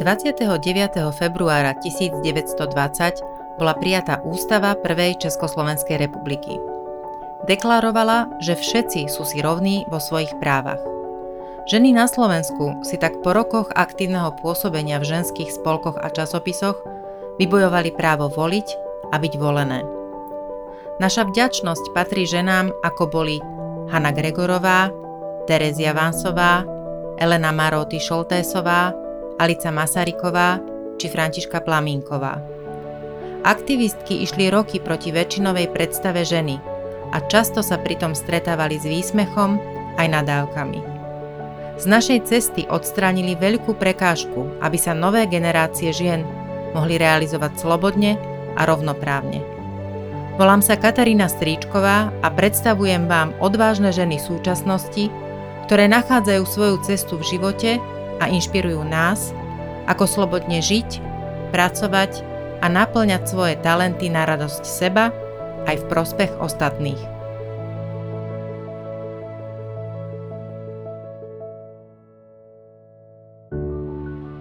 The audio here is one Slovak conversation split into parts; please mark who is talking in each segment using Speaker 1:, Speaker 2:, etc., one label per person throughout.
Speaker 1: 29. februára 1920 bola prijatá ústava Prvej Československej republiky. Deklarovala, že všetci sú si rovní vo svojich právach. Ženy na Slovensku si tak po rokoch aktívneho pôsobenia v ženských spolkoch a časopisoch vybojovali právo voliť a byť volené. Naša vďačnosť patrí ženám, ako boli Hanna Gregorová, Terezia Vansová, Elena Maroty Šoltésová, Alica Masaryková či Františka Plamínková. Aktivistky išli roky proti väčšinovej predstave ženy a často sa pritom stretávali s výsmechom aj nadávkami. Z našej cesty odstránili veľkú prekážku, aby sa nové generácie žien mohli realizovať slobodne a rovnoprávne. Volám sa Katarína Stríčková a predstavujem vám odvážne ženy súčasnosti, ktoré nachádzajú svoju cestu v živote a inšpirujú nás, ako slobodne žiť, pracovať a naplňať svoje talenty na radosť seba aj v prospech ostatných.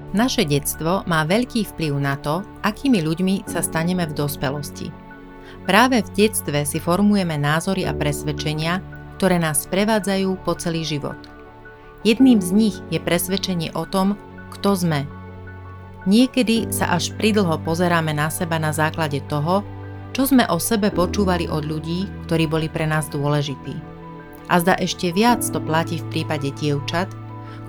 Speaker 1: Naše detstvo má veľký vplyv na to, akými ľuďmi sa staneme v dospelosti. Práve v detstve si formujeme názory a presvedčenia, ktoré nás prevádzajú po celý život. Jedným z nich je presvedčenie o tom, kto sme. Niekedy sa až pridlho pozeráme na seba na základe toho, čo sme o sebe počúvali od ľudí, ktorí boli pre nás dôležití. A zda ešte viac to platí v prípade dievčat,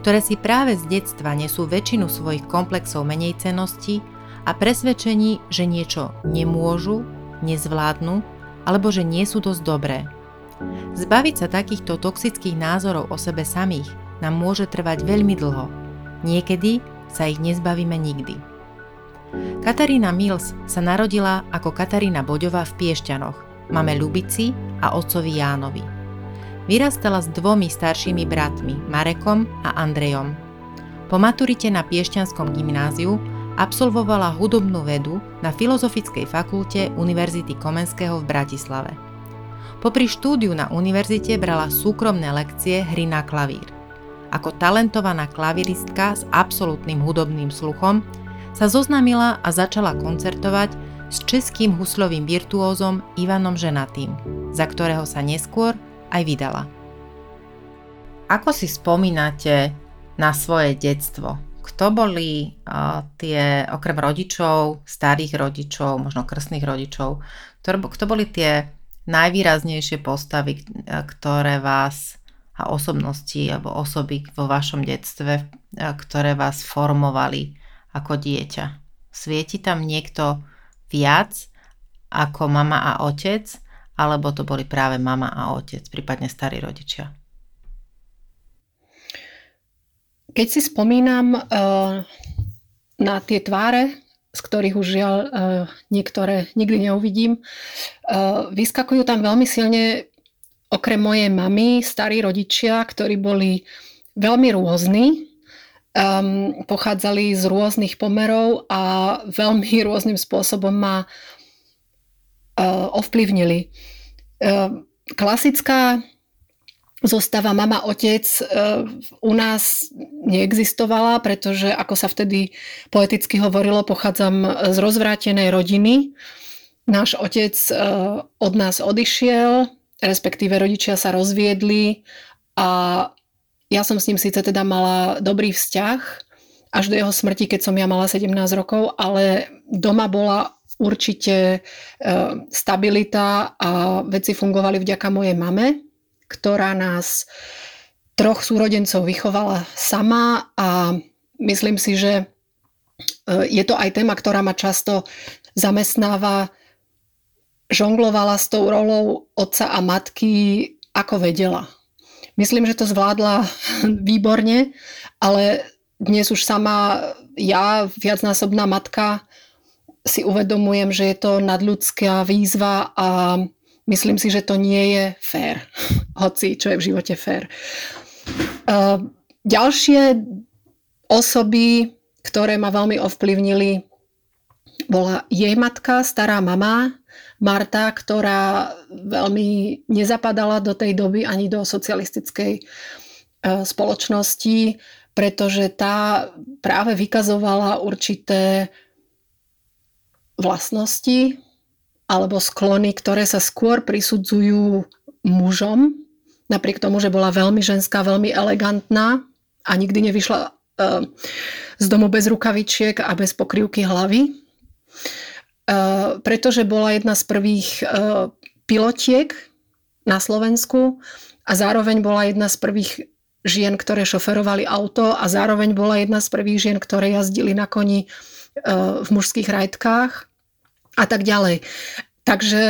Speaker 1: ktoré si práve z detstva nesú väčšinu svojich komplexov menej cenosti a presvedčení, že niečo nemôžu, nezvládnu alebo že nie sú dosť dobré. Zbaviť sa takýchto toxických názorov o sebe samých nám môže trvať veľmi dlho. Niekedy sa ich nezbavíme nikdy. Katarína Mills sa narodila ako Katarína Boďová v Piešťanoch, mame Ľubici a otcovi Jánovi. Vyrastala s dvomi staršími bratmi, Marekom a Andrejom. Po maturite na Piešťanskom gymnáziu absolvovala hudobnú vedu na Filozofickej fakulte Univerzity Komenského v Bratislave. Popri štúdiu na univerzite brala súkromné lekcie hry na klavír. Ako talentovaná klaviristka s absolútnym hudobným sluchom sa zoznámila a začala koncertovať s českým huslovým virtuózom Ivanom Ženatým, za ktorého sa neskôr aj vydala. Ako si spomínate na svoje detstvo? Kto boli uh, tie, okrem rodičov, starých rodičov, možno krstných rodičov, kto, kto boli tie najvýraznejšie postavy, ktoré vás a osobnosti alebo osoby vo vašom detstve, ktoré vás formovali ako dieťa. Svieti tam niekto viac ako mama a otec, alebo to boli práve mama a otec, prípadne starí rodičia?
Speaker 2: Keď si spomínam uh, na tie tváre, z ktorých už žiaľ uh, niektoré nikdy neuvidím, uh, vyskakujú tam veľmi silne okrem mojej mamy, starí rodičia, ktorí boli veľmi rôzni, um, pochádzali z rôznych pomerov a veľmi rôznym spôsobom ma uh, ovplyvnili. Uh, klasická zostava mama, otec uh, u nás neexistovala, pretože ako sa vtedy poeticky hovorilo, pochádzam z rozvrátenej rodiny. Náš otec uh, od nás odišiel, respektíve rodičia sa rozviedli a ja som s ním síce teda mala dobrý vzťah až do jeho smrti, keď som ja mala 17 rokov, ale doma bola určite e, stabilita a veci fungovali vďaka mojej mame, ktorá nás troch súrodencov vychovala sama a myslím si, že e, je to aj téma, ktorá ma často zamestnáva žonglovala s tou rolou otca a matky ako vedela. Myslím, že to zvládla výborne, ale dnes už sama ja, viacnásobná matka, si uvedomujem, že je to nadľudská výzva a myslím si, že to nie je fér. Hoci, čo je v živote fér. Ďalšie osoby, ktoré ma veľmi ovplyvnili, bola jej matka, stará mama, Marta, ktorá veľmi nezapadala do tej doby ani do socialistickej spoločnosti, pretože tá práve vykazovala určité vlastnosti alebo sklony, ktoré sa skôr prisudzujú mužom, napriek tomu, že bola veľmi ženská, veľmi elegantná a nikdy nevyšla z domu bez rukavičiek a bez pokrývky hlavy. Pretože bola jedna z prvých pilotiek na Slovensku a zároveň bola jedna z prvých žien, ktoré šoferovali auto a zároveň bola jedna z prvých žien, ktoré jazdili na koni v mužských rajtkách a tak ďalej. Takže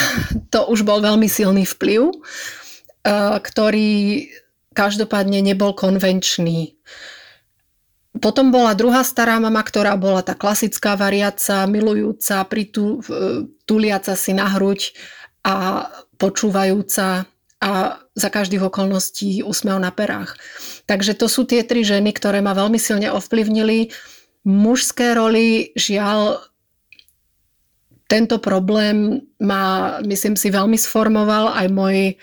Speaker 2: to už bol veľmi silný vplyv, ktorý každopádne nebol konvenčný. Potom bola druhá stará mama, ktorá bola tá klasická variaca, milujúca, pritú, tuliaca si na hruď a počúvajúca a za každých okolností úsmev na perách. Takže to sú tie tri ženy, ktoré ma veľmi silne ovplyvnili. Mužské roli, žiaľ, tento problém ma, myslím si, veľmi sformoval aj môj e,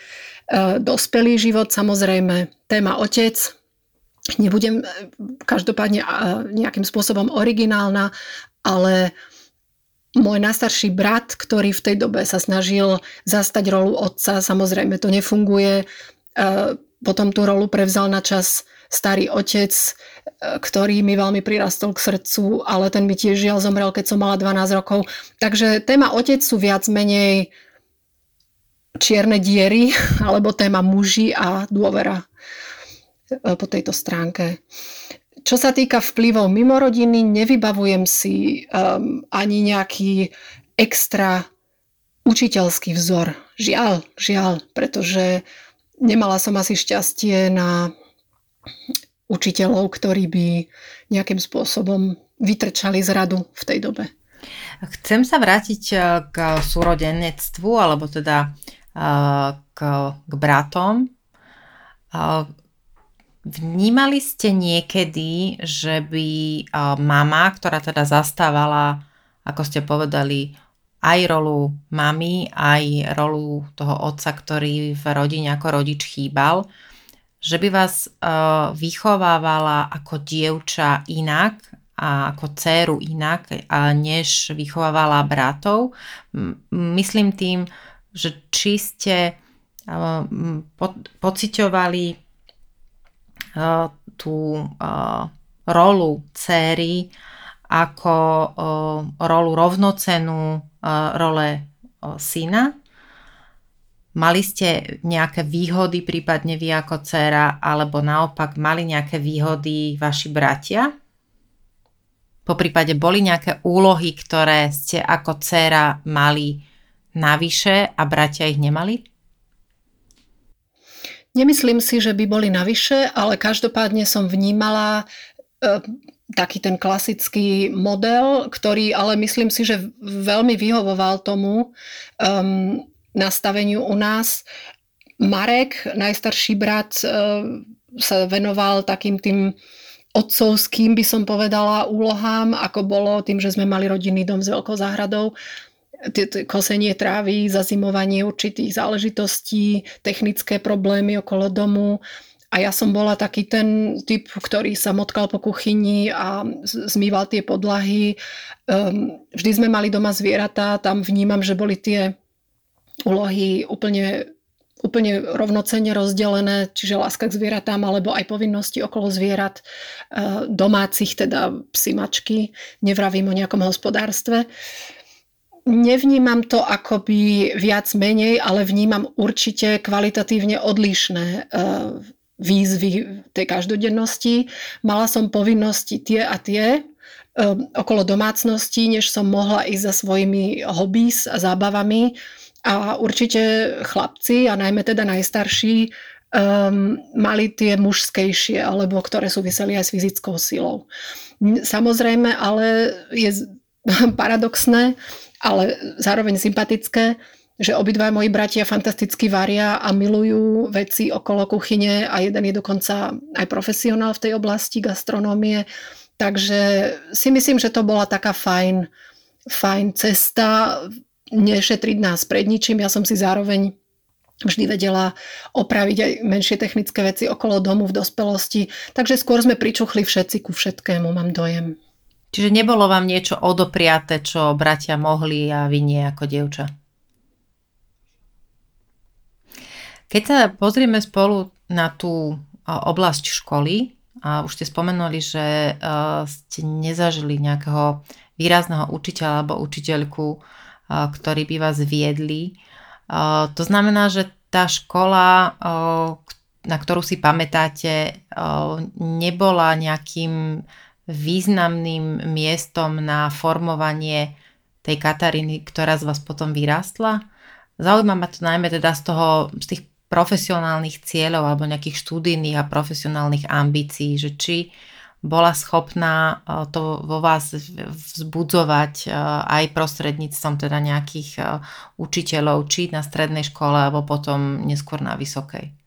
Speaker 2: dospelý život. Samozrejme, téma otec, nebudem e, každopádne e, nejakým spôsobom originálna, ale môj najstarší brat, ktorý v tej dobe sa snažil zastať rolu otca, samozrejme to nefunguje. E, potom tú rolu prevzal na čas starý otec, ktorý mi veľmi prirastol k srdcu, ale ten mi tiež žiaľ zomrel, keď som mala 12 rokov. Takže téma otec sú viac menej čierne diery, alebo téma muži a dôvera. E, po tejto stránke. Čo sa týka vplyvov mimo rodiny, nevybavujem si um, ani nejaký extra učiteľský vzor. Žiaľ, žiaľ, pretože nemala som asi šťastie na učiteľov, ktorí by nejakým spôsobom vytrčali z radu v tej dobe.
Speaker 1: Chcem sa vrátiť e, k súrodenectvu, alebo teda e, k, k bratom. Vnímali ste niekedy, že by mama, ktorá teda zastávala, ako ste povedali, aj rolu mamy, aj rolu toho otca, ktorý v rodine ako rodič chýbal, že by vás vychovávala ako dievča inak a ako dceru inak, než vychovávala bratov. Myslím tým, že či ste pociťovali tú eh, rolu céry ako eh, rolu rovnocenú role syna. Mali ste nejaké výhody, prípadne vy ako dcera, alebo naopak mali nejaké výhody vaši bratia? Po prípade boli nejaké úlohy, ktoré ste ako dcera mali navyše a bratia ich nemali?
Speaker 2: Nemyslím si, že by boli navyše, ale každopádne som vnímala e, taký ten klasický model, ktorý ale myslím si, že veľmi vyhovoval tomu um, nastaveniu u nás. Marek, najstarší brat, e, sa venoval takým tým otcovským, by som povedala, úlohám, ako bolo tým, že sme mali rodinný dom s veľkou záhradou kosenie trávy, zazimovanie určitých záležitostí, technické problémy okolo domu. A ja som bola taký ten typ, ktorý sa motkal po kuchyni a zmýval tie podlahy. Um, vždy sme mali doma zvieratá, tam vnímam, že boli tie úlohy úplne, úplne rovnocenne rozdelené, čiže láska k zvieratám alebo aj povinnosti okolo zvierat uh, domácich, teda psimačky, nevravím o nejakom hospodárstve. Uh, Nevnímam to akoby viac menej, ale vnímam určite kvalitatívne odlišné e, výzvy tej každodennosti. Mala som povinnosti tie a tie e, okolo domácnosti, než som mohla ísť za svojimi hobbies a zábavami. A určite chlapci, a najmä teda najstarší, um, mali tie mužskejšie, alebo ktoré súviseli aj s fyzickou silou. Samozrejme, ale je paradoxné, ale zároveň sympatické, že obidva moji bratia fantasticky varia a milujú veci okolo kuchyne a jeden je dokonca aj profesionál v tej oblasti gastronómie. Takže si myslím, že to bola taká fajn, fajn cesta, nešetriť nás pred ničím. Ja som si zároveň vždy vedela opraviť aj menšie technické veci okolo domu v dospelosti. Takže skôr sme pričuchli všetci ku všetkému, mám dojem.
Speaker 1: Čiže nebolo vám niečo odopriate, čo bratia mohli a vy nie ako dievča? Keď sa pozrieme spolu na tú oblasť školy, a už ste spomenuli, že ste nezažili nejakého výrazného učiteľa alebo učiteľku, ktorí by vás viedli to znamená, že tá škola, na ktorú si pamätáte, nebola nejakým významným miestom na formovanie tej Kataríny, ktorá z vás potom vyrástla. Zaujíma ma to najmä teda z toho, z tých profesionálnych cieľov alebo nejakých študijných a profesionálnych ambícií, že či bola schopná e, to vo vás vzbudzovať e, aj prostredníctvom teda nejakých e, učiteľov, či na strednej škole, alebo potom neskôr na vysokej?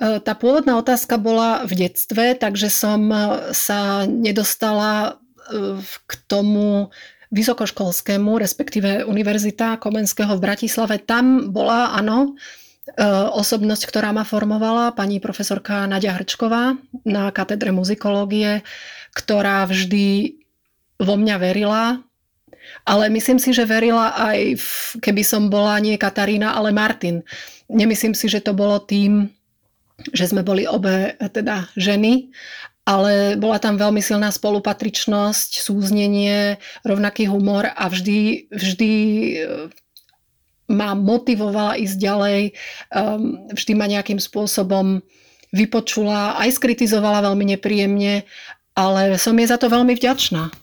Speaker 2: Tá pôvodná otázka bola v detstve, takže som sa nedostala k tomu vysokoškolskému, respektíve Univerzita Komenského v Bratislave. Tam bola, áno, osobnosť, ktorá ma formovala, pani profesorka Nadia Hrčková na katedre muzikológie, ktorá vždy vo mňa verila, ale myslím si, že verila aj v, keby som bola nie Katarína, ale Martin. Nemyslím si, že to bolo tým, že sme boli obe teda ženy, ale bola tam veľmi silná spolupatričnosť, súznenie, rovnaký humor a vždy, vždy ma motivovala ísť ďalej, um, vždy ma nejakým spôsobom vypočula, aj skritizovala veľmi nepríjemne, ale som jej za to veľmi vďačná.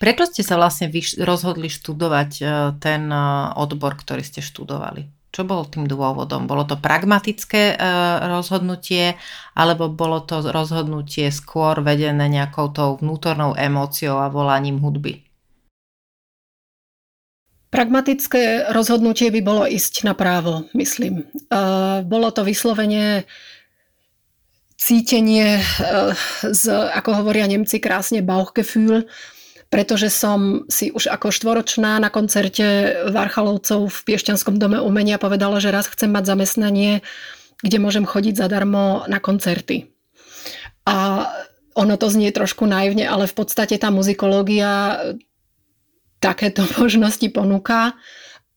Speaker 1: Prečo ste sa vlastne rozhodli študovať uh, ten uh, odbor, ktorý ste študovali? Čo bolo tým dôvodom? Bolo to pragmatické uh, rozhodnutie, alebo bolo to rozhodnutie skôr vedené nejakou tou vnútornou emóciou a volaním hudby?
Speaker 2: Pragmatické rozhodnutie by bolo ísť na právo, myslím. Bolo to vyslovene cítenie z, ako hovoria Nemci krásne, Bauchgefühl, pretože som si už ako štvoročná na koncerte Varchalovcov v Piešťanskom dome umenia povedala, že raz chcem mať zamestnanie, kde môžem chodiť zadarmo na koncerty. A ono to znie trošku naivne, ale v podstate tá muzikológia takéto možnosti ponúka.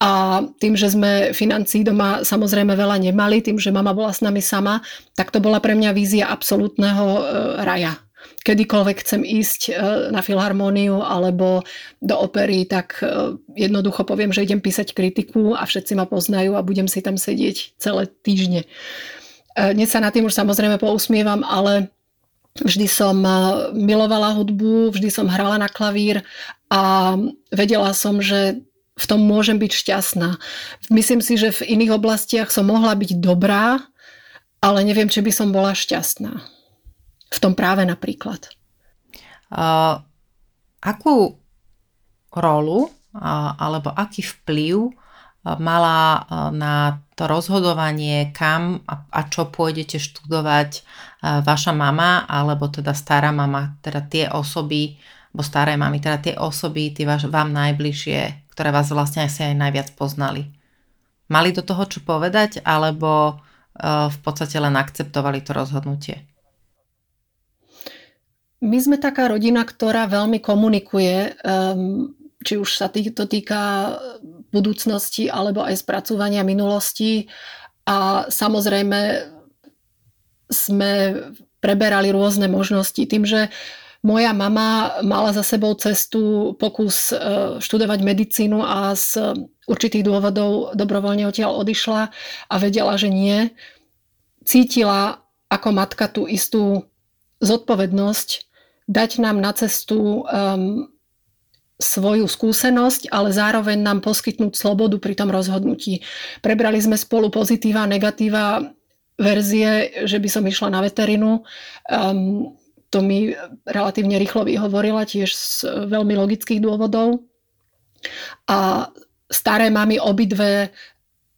Speaker 2: A tým, že sme financí doma samozrejme veľa nemali, tým, že mama bola s nami sama, tak to bola pre mňa vízia absolútneho e, raja. Kedykoľvek chcem ísť e, na filharmóniu alebo do opery, tak e, jednoducho poviem, že idem písať kritiku a všetci ma poznajú a budem si tam sedieť celé týždne. Dnes sa na tým už samozrejme pousmievam, ale Vždy som milovala hudbu, vždy som hrala na klavír a vedela som, že v tom môžem byť šťastná. Myslím si, že v iných oblastiach som mohla byť dobrá, ale neviem, či by som bola šťastná. V tom práve napríklad.
Speaker 1: Uh, akú rolu uh, alebo aký vplyv mala na to rozhodovanie, kam a, a čo pôjdete študovať vaša mama, alebo teda stará mama, teda tie osoby, alebo staré mami, teda tie osoby, tie vaš, vám najbližšie, ktoré vás vlastne asi aj najviac poznali. Mali do toho čo povedať, alebo v podstate len akceptovali to rozhodnutie?
Speaker 2: My sme taká rodina, ktorá veľmi komunikuje, um, či už sa to týka budúcnosti alebo aj spracovania minulosti. A samozrejme sme preberali rôzne možnosti. Tým, že moja mama mala za sebou cestu, pokus e, študovať medicínu a z určitých dôvodov dobrovoľne odtiaľ odišla a vedela, že nie. Cítila ako matka tú istú zodpovednosť dať nám na cestu um, svoju skúsenosť, ale zároveň nám poskytnúť slobodu pri tom rozhodnutí. Prebrali sme spolu pozitíva negatíva verzie, že by som išla na veterinu. Um, to mi relatívne rýchlo vyhovorila tiež z veľmi logických dôvodov. A staré mamy obidve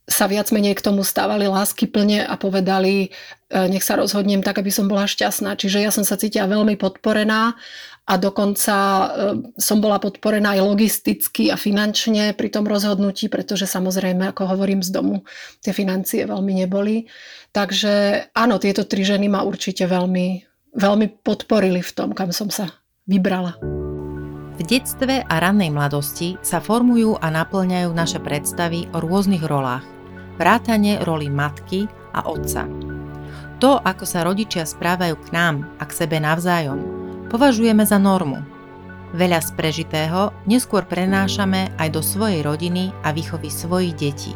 Speaker 2: sa viac menej k tomu stávali lásky plne a povedali, nech sa rozhodnem tak, aby som bola šťastná. Čiže ja som sa cítila veľmi podporená a dokonca e, som bola podporená aj logisticky a finančne pri tom rozhodnutí, pretože samozrejme, ako hovorím z domu, tie financie veľmi neboli. Takže áno, tieto tri ženy ma určite veľmi, veľmi podporili v tom, kam som sa vybrala.
Speaker 1: V detstve a rannej mladosti sa formujú a naplňajú naše predstavy o rôznych rolách. Vrátane roli matky a otca. To, ako sa rodičia správajú k nám a k sebe navzájom, považujeme za normu. Veľa z prežitého neskôr prenášame aj do svojej rodiny a výchovy svojich detí.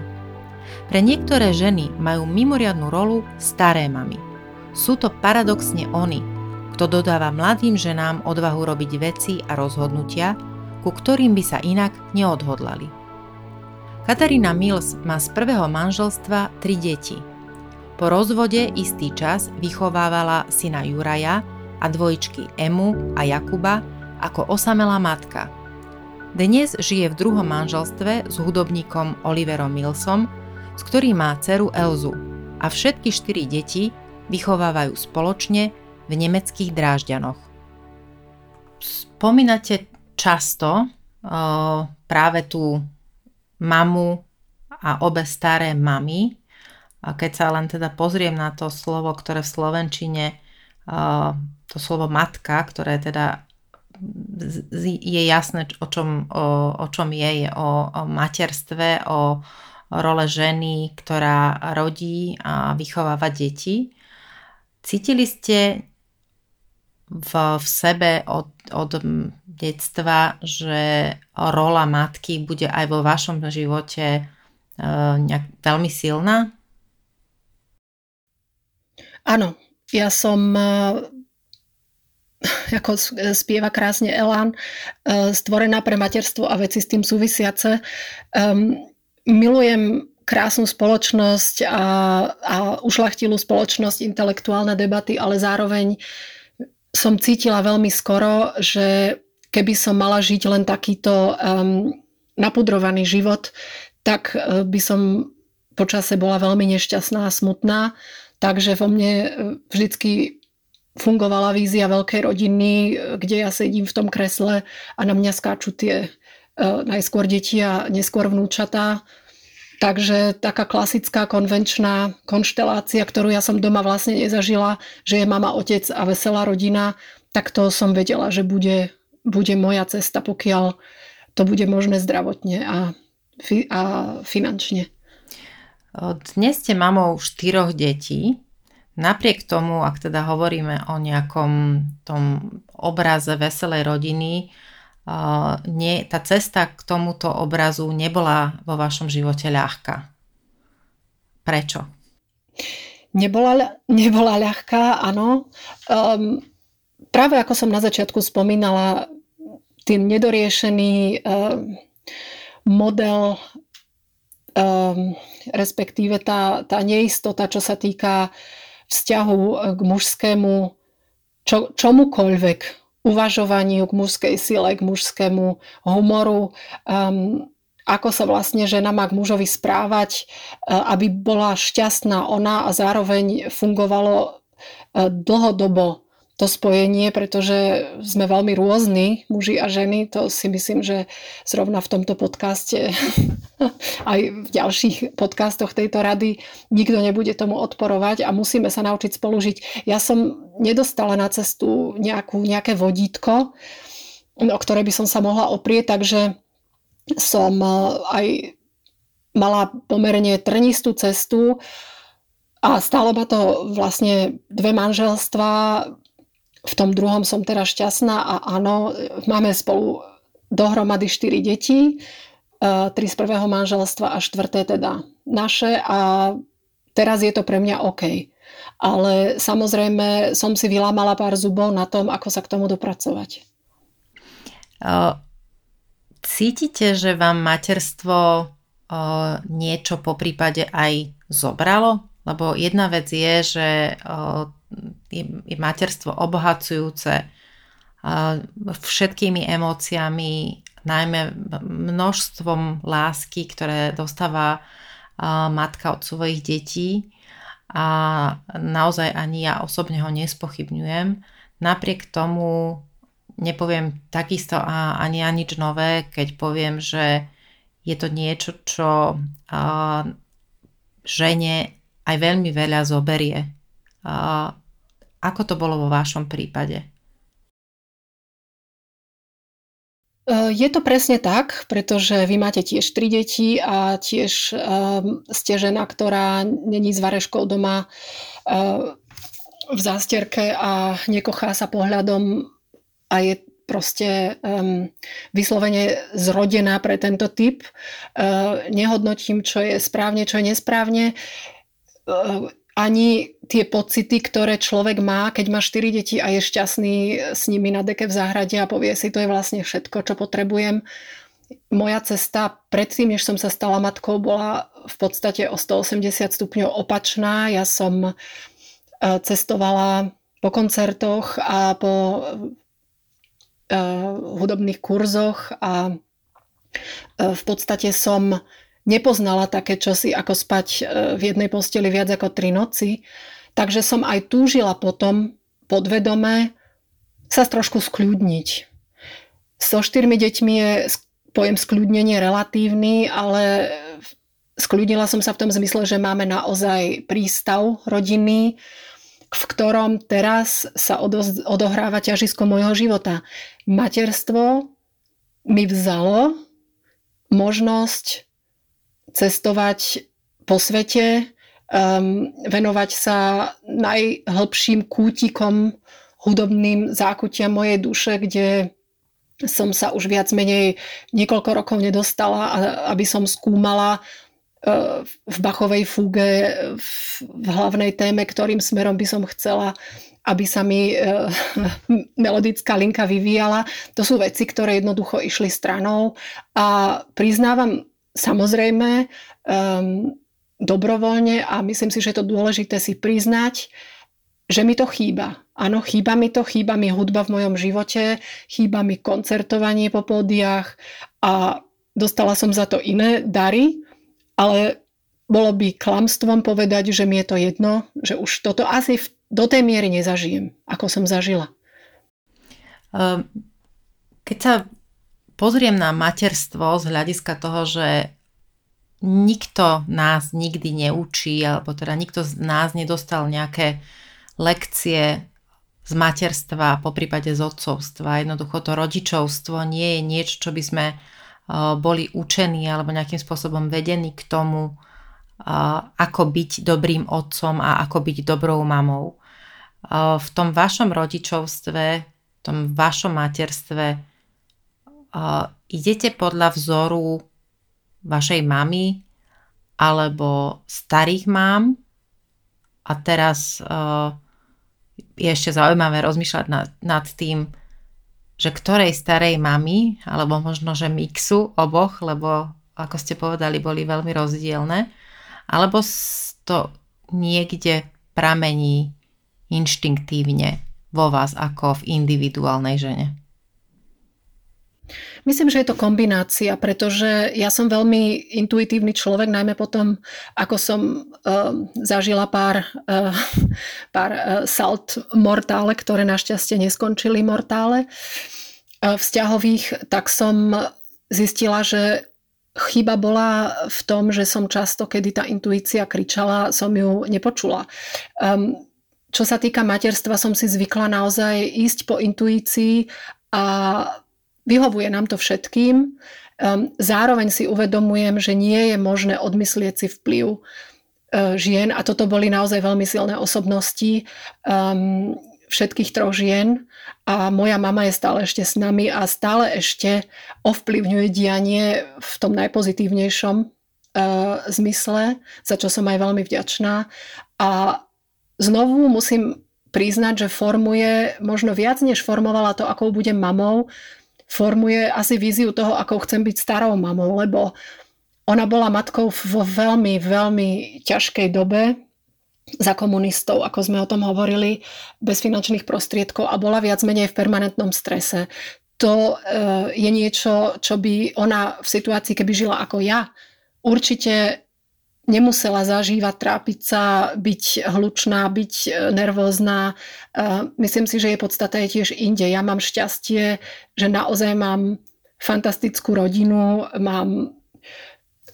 Speaker 1: Pre niektoré ženy majú mimoriadnú rolu staré mamy. Sú to paradoxne oni, kto dodáva mladým ženám odvahu robiť veci a rozhodnutia, ku ktorým by sa inak neodhodlali. Katarína Mills má z prvého manželstva tri deti. Po rozvode istý čas vychovávala syna Juraja a dvojčky Emu a Jakuba ako osamelá matka. Dnes žije v druhom manželstve s hudobníkom Oliverom Millsom, s ktorým má dceru Elzu a všetky štyri deti vychovávajú spoločne v nemeckých Drážďanoch. Spomínate často práve tú mamu a obe staré mamy. A keď sa len teda pozriem na to slovo, ktoré v Slovenčine, to slovo matka, ktoré teda je jasné, o čom, o, o čom je, je o, o materstve, o, role ženy, ktorá rodí a vychováva deti. Cítili ste v, v sebe od, od detstva, že rola matky bude aj vo vašom živote uh, nejak veľmi silná?
Speaker 2: Áno, ja som uh, ako spieva krásne Elán, uh, stvorená pre materstvo a veci s tým súvisiace. Um, milujem krásnu spoločnosť a, a ušlachtilú spoločnosť, intelektuálne debaty, ale zároveň som cítila veľmi skoro, že keby som mala žiť len takýto um, napudrovaný život, tak by som počase bola veľmi nešťastná a smutná. Takže vo mne uh, vždycky fungovala vízia veľkej rodiny, uh, kde ja sedím v tom kresle a na mňa skáču tie E, najskôr deti a neskôr vnúčatá. Takže taká klasická konvenčná konštelácia, ktorú ja som doma vlastne nezažila, že je mama, otec a veselá rodina, tak to som vedela, že bude, bude moja cesta, pokiaľ to bude možné zdravotne a, a finančne.
Speaker 1: Dnes ste mamou štyroch detí. Napriek tomu, ak teda hovoríme o nejakom tom obraze veselej rodiny, nie, tá cesta k tomuto obrazu nebola vo vašom živote ľahká. Prečo?
Speaker 2: Nebola, nebola ľahká, áno. Um, práve ako som na začiatku spomínala, tým nedoriešený um, model, um, respektíve tá, tá neistota, čo sa týka vzťahu k mužskému, čo, čomukoľvek, uvažovaniu, k mužskej sile, k mužskému humoru, um, ako sa vlastne žena má k mužovi správať, uh, aby bola šťastná ona a zároveň fungovalo uh, dlhodobo to spojenie, pretože sme veľmi rôzni, muži a ženy. To si myslím, že zrovna v tomto podcaste aj v ďalších podcastoch tejto rady nikto nebude tomu odporovať a musíme sa naučiť spolužiť. Ja som nedostala na cestu nejakú, nejaké vodítko, o ktoré by som sa mohla oprieť, takže som eh, aj mala pomerne trnistú cestu a stálo ma to vlastne dve manželstva, v tom druhom som teraz šťastná a áno, máme spolu dohromady 4 deti, 3 e, z prvého manželstva a štvrté teda naše a teraz je to pre mňa OK. Ale samozrejme som si vylámala pár zubov na tom, ako sa k tomu dopracovať.
Speaker 1: Cítite, že vám materstvo niečo po prípade aj zobralo? Lebo jedna vec je, že je, je materstvo obohacujúce všetkými emóciami, najmä množstvom lásky, ktoré dostáva matka od svojich detí. a naozaj ani ja osobne ho nespochybňujem. Napriek tomu nepoviem takisto ani ani nič nové, keď poviem, že je to niečo, čo žene aj veľmi veľa zoberie. Ako to bolo vo vašom prípade?
Speaker 2: E, je to presne tak, pretože vy máte tiež tri deti a tiež ste žena, ktorá není s vareškou doma uh, v zásterke a nekochá sa pohľadom a je proste um, vyslovene zrodená pre tento typ. Uh, nehodnotím, čo je správne, čo je nesprávne. Uh, ani tie pocity, ktoré človek má, keď má 4 deti a je šťastný s nimi na deke v záhrade a povie si, to je vlastne všetko, čo potrebujem. Moja cesta predtým, než som sa stala matkou, bola v podstate o 180 stupňov opačná. Ja som e, cestovala po koncertoch a po uh, hudobných kurzoch a uh, v podstate som nepoznala také čosi, ako spať e, v jednej posteli viac ako tri noci. Takže som aj túžila potom podvedome sa trošku skľudniť. So štyrmi deťmi je pojem skľudnenie relatívny, ale skľudnila som sa v tom zmysle, že máme naozaj prístav rodinný, v ktorom teraz sa odohráva ťažisko môjho života. Materstvo mi vzalo možnosť cestovať po svete, um, venovať sa najhlbším kútikom hudobným zákutiam mojej duše, kde som sa už viac menej niekoľko rokov nedostala, aby som skúmala uh, v Bachovej fúge v hlavnej téme, ktorým smerom by som chcela aby sa mi uh, melodická linka vyvíjala. To sú veci, ktoré jednoducho išli stranou a priznávam samozrejme um, dobrovoľne a myslím si, že je to dôležité si priznať, že mi to chýba. Áno, chýba mi to, chýba mi hudba v mojom živote, chýba mi koncertovanie po pódiach a dostala som za to iné dary, ale bolo by klamstvom povedať, že mi je to jedno, že už toto asi v, do tej miery nezažijem, ako som zažila.
Speaker 1: Ehm, keď sa pozriem na materstvo z hľadiska toho, že nikto nás nikdy neučí, alebo teda nikto z nás nedostal nejaké lekcie z materstva, po prípade z otcovstva. Jednoducho to rodičovstvo nie je niečo, čo by sme boli učení alebo nejakým spôsobom vedení k tomu, ako byť dobrým otcom a ako byť dobrou mamou. V tom vašom rodičovstve, v tom vašom materstve idete podľa vzoru vašej mamy alebo starých mám a teraz uh, je ešte zaujímavé rozmýšľať nad, nad tým, že ktorej starej mamy, alebo možno, že mixu oboch, lebo ako ste povedali, boli veľmi rozdielne, alebo to niekde pramení inštinktívne vo vás ako v individuálnej žene.
Speaker 2: Myslím, že je to kombinácia, pretože ja som veľmi intuitívny človek, najmä potom, ako som uh, zažila pár, uh, pár uh, salt mortále, ktoré našťastie neskončili mortále uh, vzťahových, tak som zistila, že chyba bola v tom, že som často, kedy tá intuícia kričala, som ju nepočula. Um, čo sa týka materstva, som si zvykla naozaj ísť po intuícii a Vyhovuje nám to všetkým. Ehm, zároveň si uvedomujem, že nie je možné odmyslieť si vplyv e, žien a toto boli naozaj veľmi silné osobnosti um, všetkých troch žien a moja mama je stále ešte s nami a stále ešte ovplyvňuje dianie v tom najpozitívnejšom uh, zmysle, za čo som aj veľmi vďačná. A znovu musím priznať, že formuje možno viac, než formovala to, akou budem mamou, formuje asi víziu toho, ako chcem byť starou mamou, lebo ona bola matkou vo veľmi, veľmi ťažkej dobe za komunistov, ako sme o tom hovorili, bez finančných prostriedkov a bola viac menej v permanentnom strese. To e, je niečo, čo by ona v situácii, keby žila ako ja, určite nemusela zažívať, trápiť sa, byť hlučná, byť e, nervózna. E, myslím si, že je podstata je tiež inde. Ja mám šťastie, že naozaj mám fantastickú rodinu, mám,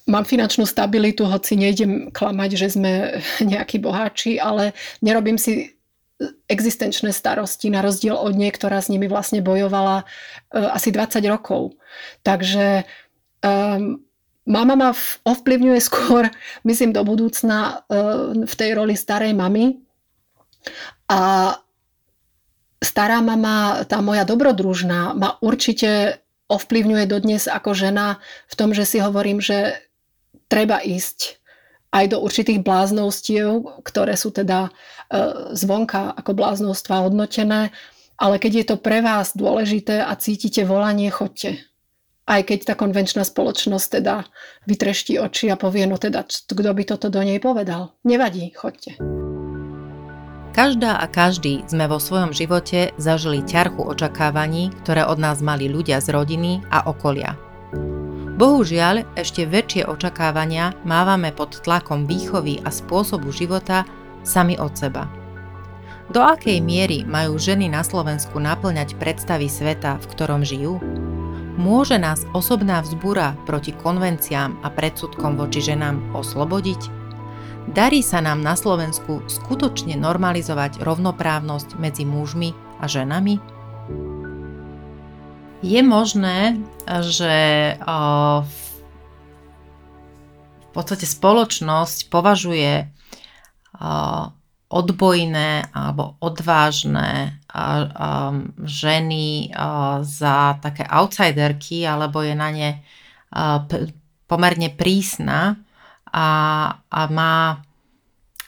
Speaker 2: mám finančnú stabilitu, hoci nejdem klamať, že sme nejakí boháči, ale nerobím si existenčné starosti na rozdiel od nej, ktorá s nimi vlastne bojovala asi 20 rokov. Takže um, Mama ma ovplyvňuje skôr, myslím, do budúcna e, v tej roli starej mamy. A stará mama, tá moja dobrodružná, ma určite ovplyvňuje dodnes ako žena v tom, že si hovorím, že treba ísť aj do určitých bláznostiev, ktoré sú teda e, zvonka ako bláznostva hodnotené, ale keď je to pre vás dôležité a cítite volanie, chodte aj keď tá konvenčná spoločnosť teda vytreští oči a povie, no teda, kto by toto do nej povedal. Nevadí, chodte.
Speaker 1: Každá a každý sme vo svojom živote zažili ťarchu očakávaní, ktoré od nás mali ľudia z rodiny a okolia. Bohužiaľ, ešte väčšie očakávania mávame pod tlakom výchovy a spôsobu života sami od seba. Do akej miery majú ženy na Slovensku naplňať predstavy sveta, v ktorom žijú? Môže nás osobná vzbúra proti konvenciám a predsudkom voči ženám oslobodiť? Darí sa nám na Slovensku skutočne normalizovať rovnoprávnosť medzi mužmi a ženami? Je možné, že v podstate spoločnosť považuje odbojné alebo odvážne ženy za také outsiderky alebo je na ne pomerne prísna a, a má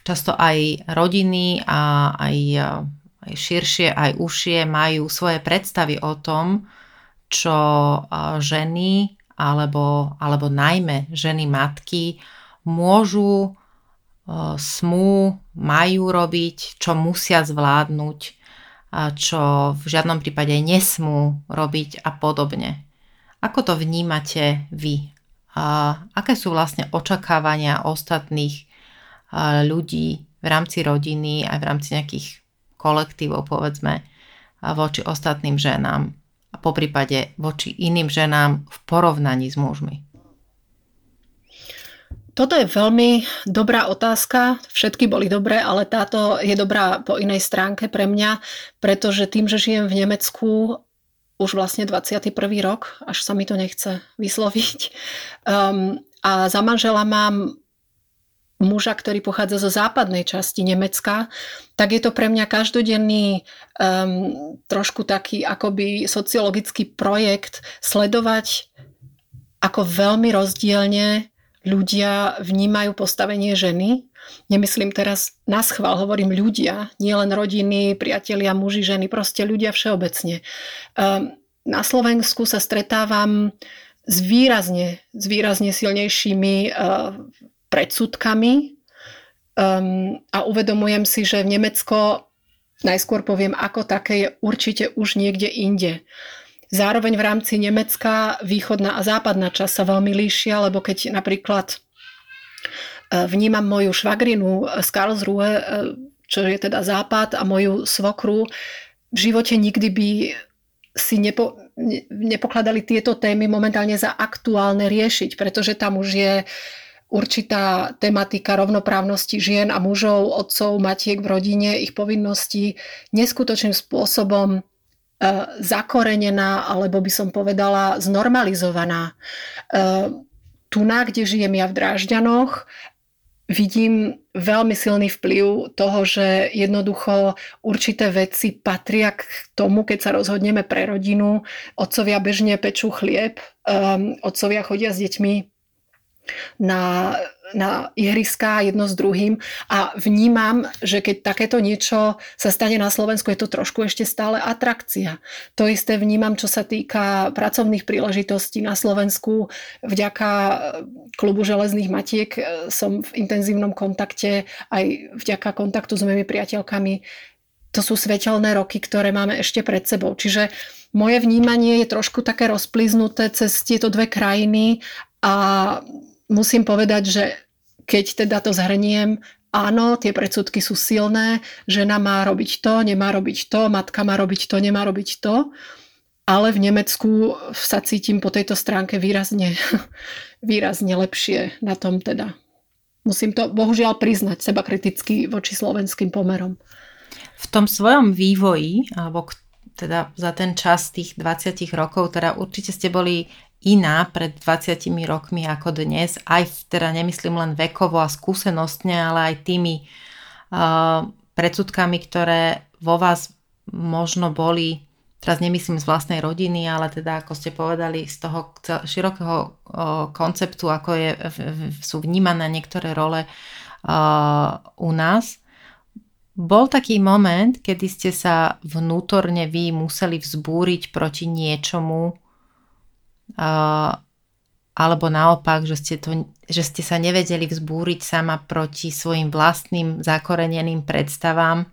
Speaker 1: často aj rodiny a aj, aj širšie, aj užšie majú svoje predstavy o tom, čo ženy alebo, alebo najmä ženy matky môžu smú, majú robiť, čo musia zvládnuť, čo v žiadnom prípade nesmú robiť a podobne. Ako to vnímate vy? Aké sú vlastne očakávania ostatných ľudí v rámci rodiny aj v rámci nejakých kolektívov, povedzme, voči ostatným ženám a po prípade voči iným ženám v porovnaní s mužmi?
Speaker 2: Toto je veľmi dobrá otázka. Všetky boli dobré, ale táto je dobrá po inej stránke pre mňa, pretože tým, že žijem v Nemecku už vlastne 21. rok, až sa mi to nechce vysloviť. Um, a za manžela mám muža, ktorý pochádza zo západnej časti Nemecka, tak je to pre mňa každodenný um, trošku taký akoby sociologický projekt sledovať, ako veľmi rozdielne ľudia vnímajú postavenie ženy. Nemyslím teraz na schvál, hovorím ľudia, nielen rodiny, priatelia, muži, ženy, proste ľudia všeobecne. Ehm, na Slovensku sa stretávam s výrazne, s výrazne silnejšími ehm, predsudkami ehm, a uvedomujem si, že v Nemecko najskôr poviem, ako také je určite už niekde inde. Zároveň v rámci Nemecka východná a západná časť sa veľmi líšia, lebo keď napríklad e, vnímam moju švagrinu z Karlsruhe, e, čo je teda západ a moju svokru, v živote nikdy by si nepo, nepokladali tieto témy momentálne za aktuálne riešiť, pretože tam už je určitá tematika rovnoprávnosti žien a mužov, otcov, matiek v rodine, ich povinností neskutočným spôsobom zakorenená, alebo by som povedala znormalizovaná. E, tu na, kde žijem ja v Drážďanoch, vidím veľmi silný vplyv toho, že jednoducho určité veci patria k tomu, keď sa rozhodneme pre rodinu. Otcovia bežne pečú chlieb, um, otcovia chodia s deťmi na, na ihriská jedno s druhým a vnímam, že keď takéto niečo sa stane na Slovensku, je to trošku ešte stále atrakcia. To isté vnímam, čo sa týka pracovných príležitostí na Slovensku. Vďaka klubu železných matiek e, som v intenzívnom kontakte aj vďaka kontaktu s mojimi priateľkami. To sú svetelné roky, ktoré máme ešte pred sebou. Čiže moje vnímanie je trošku také rozpliznuté cez tieto dve krajiny a musím povedať, že keď teda to zhrniem, áno, tie predsudky sú silné, žena má robiť to, nemá robiť to, matka má robiť to, nemá robiť to, ale v Nemecku sa cítim po tejto stránke výrazne, výrazne lepšie na tom teda. Musím to bohužiaľ priznať seba kriticky voči slovenským pomerom.
Speaker 1: V tom svojom vývoji, alebo teda za ten čas tých 20 rokov, teda určite ste boli iná pred 20 rokmi ako dnes, aj teda nemyslím len vekovo a skúsenostne, ale aj tými uh, predsudkami, ktoré vo vás možno boli teraz nemyslím z vlastnej rodiny, ale teda ako ste povedali z toho širokého konceptu, ako je, sú vnímané niektoré role u nás. Bol taký moment, kedy ste sa vnútorne vy museli vzbúriť proti niečomu, alebo naopak, že ste, to, že ste sa nevedeli vzbúriť sama proti svojim vlastným zakoreneným predstavám,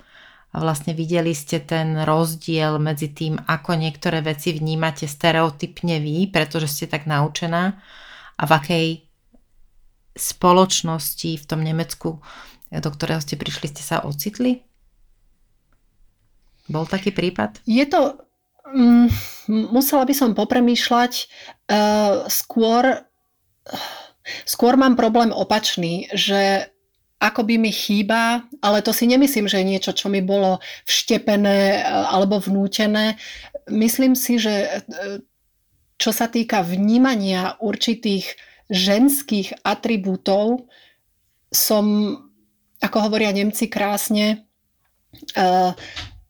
Speaker 1: a vlastne videli ste ten rozdiel medzi tým, ako niektoré veci vnímate stereotypne vy, pretože ste tak naučená a v akej spoločnosti v tom Nemecku, do ktorého ste prišli, ste sa ocitli? Bol taký prípad?
Speaker 2: Je to... Mm, musela by som popremýšľať. Uh, skôr, skôr mám problém opačný, že ako by mi chýba, ale to si nemyslím, že je niečo, čo mi bolo vštepené e, alebo vnútené. Myslím si, že e, čo sa týka vnímania určitých ženských atribútov, som, ako hovoria Nemci krásne,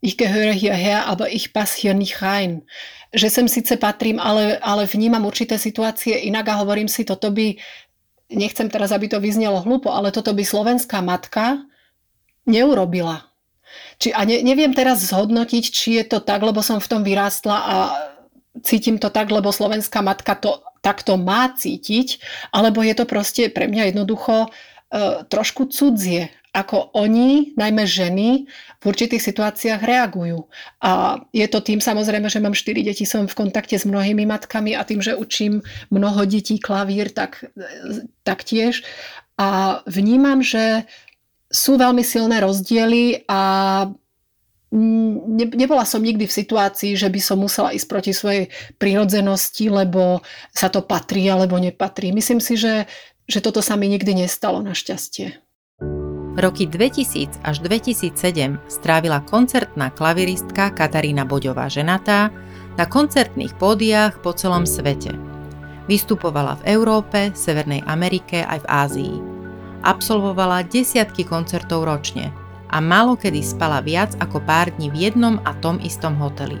Speaker 2: ich gehöre hierher, aber ich pass hier nicht rein. Že sem síce patrím, ale, ale vnímam určité situácie inak a hovorím si, toto by nechcem teraz, aby to vyznelo hlúpo, ale toto by slovenská matka neurobila. Či, a ne, neviem teraz zhodnotiť, či je to tak, lebo som v tom vyrástla a cítim to tak, lebo slovenská matka to takto má cítiť, alebo je to proste pre mňa jednoducho e, trošku cudzie ako oni, najmä ženy, v určitých situáciách reagujú. A je to tým samozrejme, že mám 4 deti, som v kontakte s mnohými matkami a tým, že učím mnoho detí klavír, tak, tak tiež. A vnímam, že sú veľmi silné rozdiely a ne, nebola som nikdy v situácii, že by som musela ísť proti svojej prirodzenosti, lebo sa to patrí alebo nepatrí. Myslím si, že, že toto sa mi nikdy nestalo našťastie.
Speaker 1: Roky 2000 až 2007 strávila koncertná klaviristka Katarína Boďová ženatá na koncertných pódiách po celom svete. Vystupovala v Európe, Severnej Amerike aj v Ázii. Absolvovala desiatky koncertov ročne a málo kedy spala viac ako pár dní v jednom a tom istom hoteli.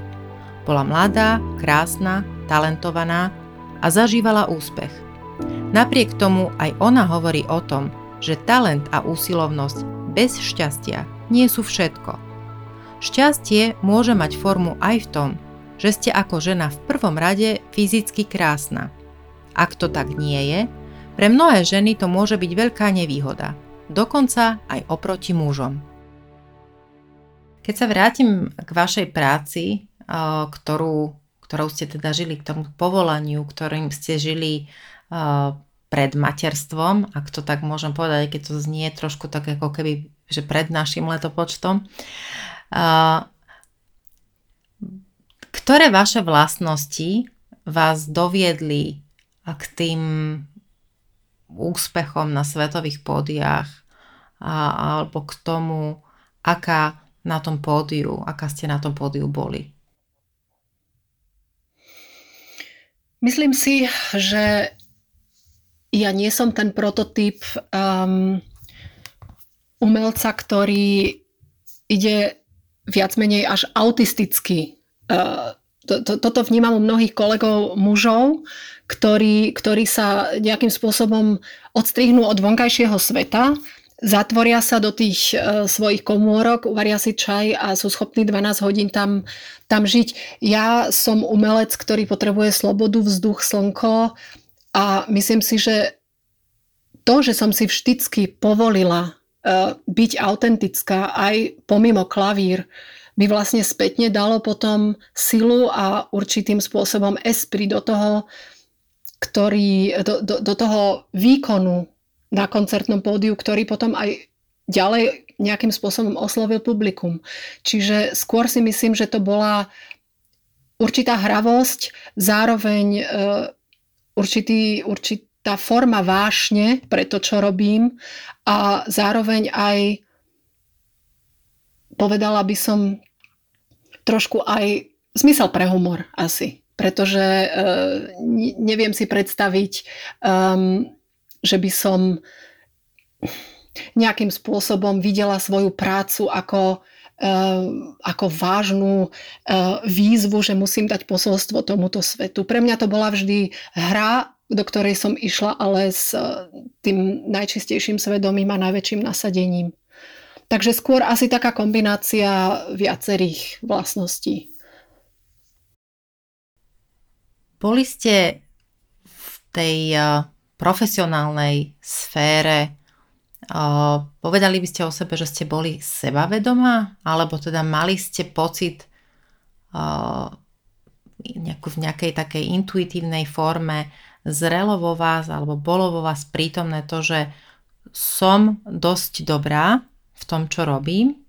Speaker 1: Bola mladá, krásna, talentovaná a zažívala úspech. Napriek tomu aj ona hovorí o tom, že talent a úsilovnosť bez šťastia nie sú všetko. Šťastie môže mať formu aj v tom, že ste ako žena v prvom rade fyzicky krásna. Ak to tak nie je, pre mnohé ženy to môže byť veľká nevýhoda, dokonca aj oproti mužom. Keď sa vrátim k vašej práci, ktorú, ktorou ste teda žili, k tomu povolaniu, ktorým ste žili pred materstvom, ak to tak môžem povedať, keď to znie trošku tak ako keby, že pred našim letopočtom. Ktoré vaše vlastnosti vás doviedli k tým úspechom na svetových pódiách alebo k tomu, aká na tom pódiu, aká ste na tom pódiu boli?
Speaker 2: Myslím si, že ja nie som ten prototyp um, umelca, ktorý ide viac menej až autisticky. Uh, to, to, toto vnímam u mnohých kolegov mužov, ktorí, ktorí sa nejakým spôsobom odstrihnú od vonkajšieho sveta, zatvoria sa do tých uh, svojich komórok, uvaria si čaj a sú schopní 12 hodín tam, tam žiť. Ja som umelec, ktorý potrebuje slobodu, vzduch, slnko, a myslím si, že to, že som si vždycky povolila uh, byť autentická aj pomimo klavír, mi vlastne spätne dalo potom silu a určitým spôsobom esprit do toho, ktorý, do, do, do toho výkonu na koncertnom pódiu, ktorý potom aj ďalej nejakým spôsobom oslovil publikum. Čiže skôr si myslím, že to bola určitá hravosť, zároveň e, určitý, určitá forma vášne pre to, čo robím a zároveň aj povedala by som trošku aj zmysel pre humor asi. Pretože uh, neviem si predstaviť, um, že by som nejakým spôsobom videla svoju prácu ako, ako vážnu uh, výzvu, že musím dať posolstvo tomuto svetu. Pre mňa to bola vždy hra, do ktorej som išla, ale s uh, tým najčistejším svedomím a najväčším nasadením. Takže skôr asi taká kombinácia viacerých vlastností.
Speaker 1: Boli ste v tej profesionálnej sfére, povedali by ste o sebe, že ste boli sebavedomá, alebo teda mali ste pocit v nejakej takej intuitívnej forme zrelo vo vás, alebo bolo vo vás prítomné to, že som dosť dobrá v tom, čo robím?